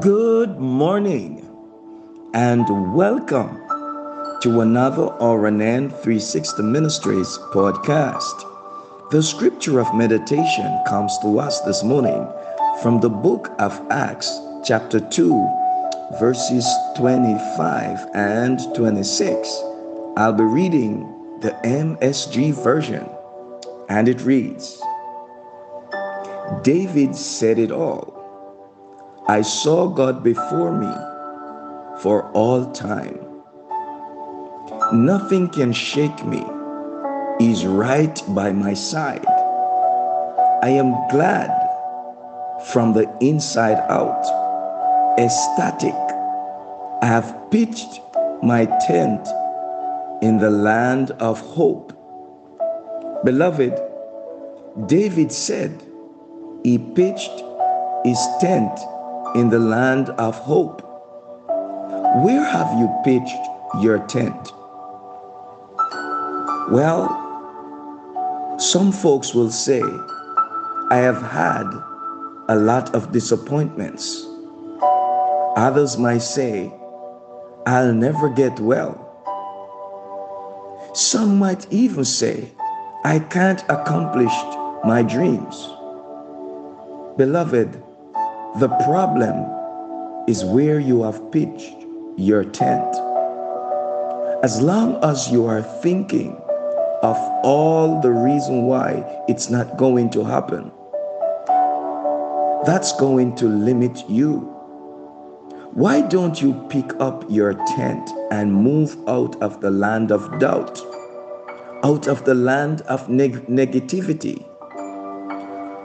Good morning and welcome to another RNN 360 Ministries podcast. The scripture of meditation comes to us this morning from the book of Acts, chapter 2, verses 25 and 26. I'll be reading the MSG version, and it reads David said it all. I saw God before me for all time. Nothing can shake me. He's right by my side. I am glad from the inside out, ecstatic. I have pitched my tent in the land of hope. Beloved, David said he pitched his tent in the land of hope. Where have you pitched your tent? Well, some folks will say, I have had a lot of disappointments. Others might say, I'll never get well. Some might even say, I can't accomplish my dreams. Beloved, the problem is where you have pitched your tent. As long as you are thinking of all the reason why it's not going to happen, that's going to limit you. Why don't you pick up your tent and move out of the land of doubt, out of the land of neg- negativity?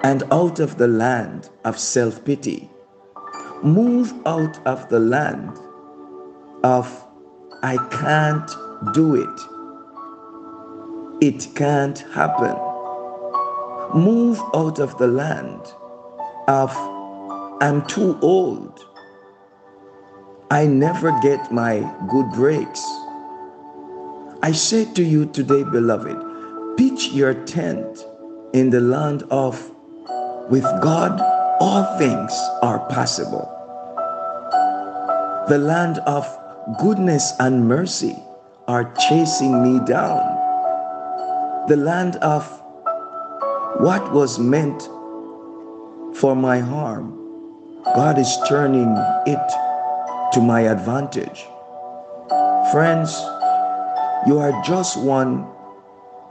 And out of the land of self pity. Move out of the land of I can't do it. It can't happen. Move out of the land of I'm too old. I never get my good breaks. I say to you today, beloved, pitch your tent in the land of with God, all things are possible. The land of goodness and mercy are chasing me down. The land of what was meant for my harm, God is turning it to my advantage. Friends, you are just one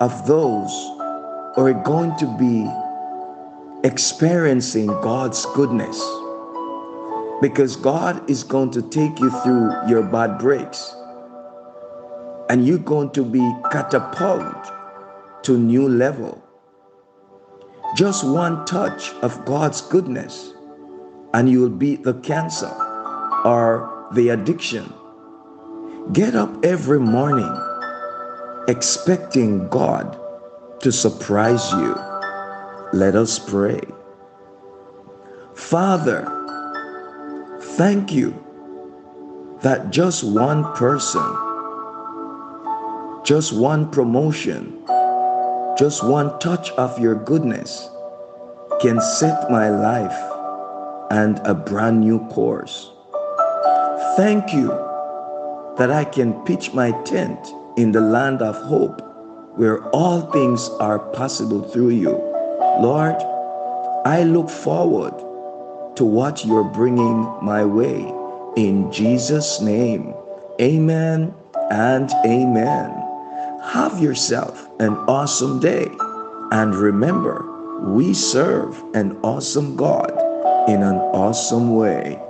of those who are going to be experiencing God's goodness. Because God is going to take you through your bad breaks. And you're going to be catapulted to new level. Just one touch of God's goodness and you will beat the cancer or the addiction. Get up every morning expecting God to surprise you. Let us pray. Father, thank you that just one person, just one promotion, just one touch of your goodness can set my life and a brand new course. Thank you that I can pitch my tent in the land of hope where all things are possible through you. Lord, I look forward to what you're bringing my way. In Jesus' name, amen and amen. Have yourself an awesome day. And remember, we serve an awesome God in an awesome way.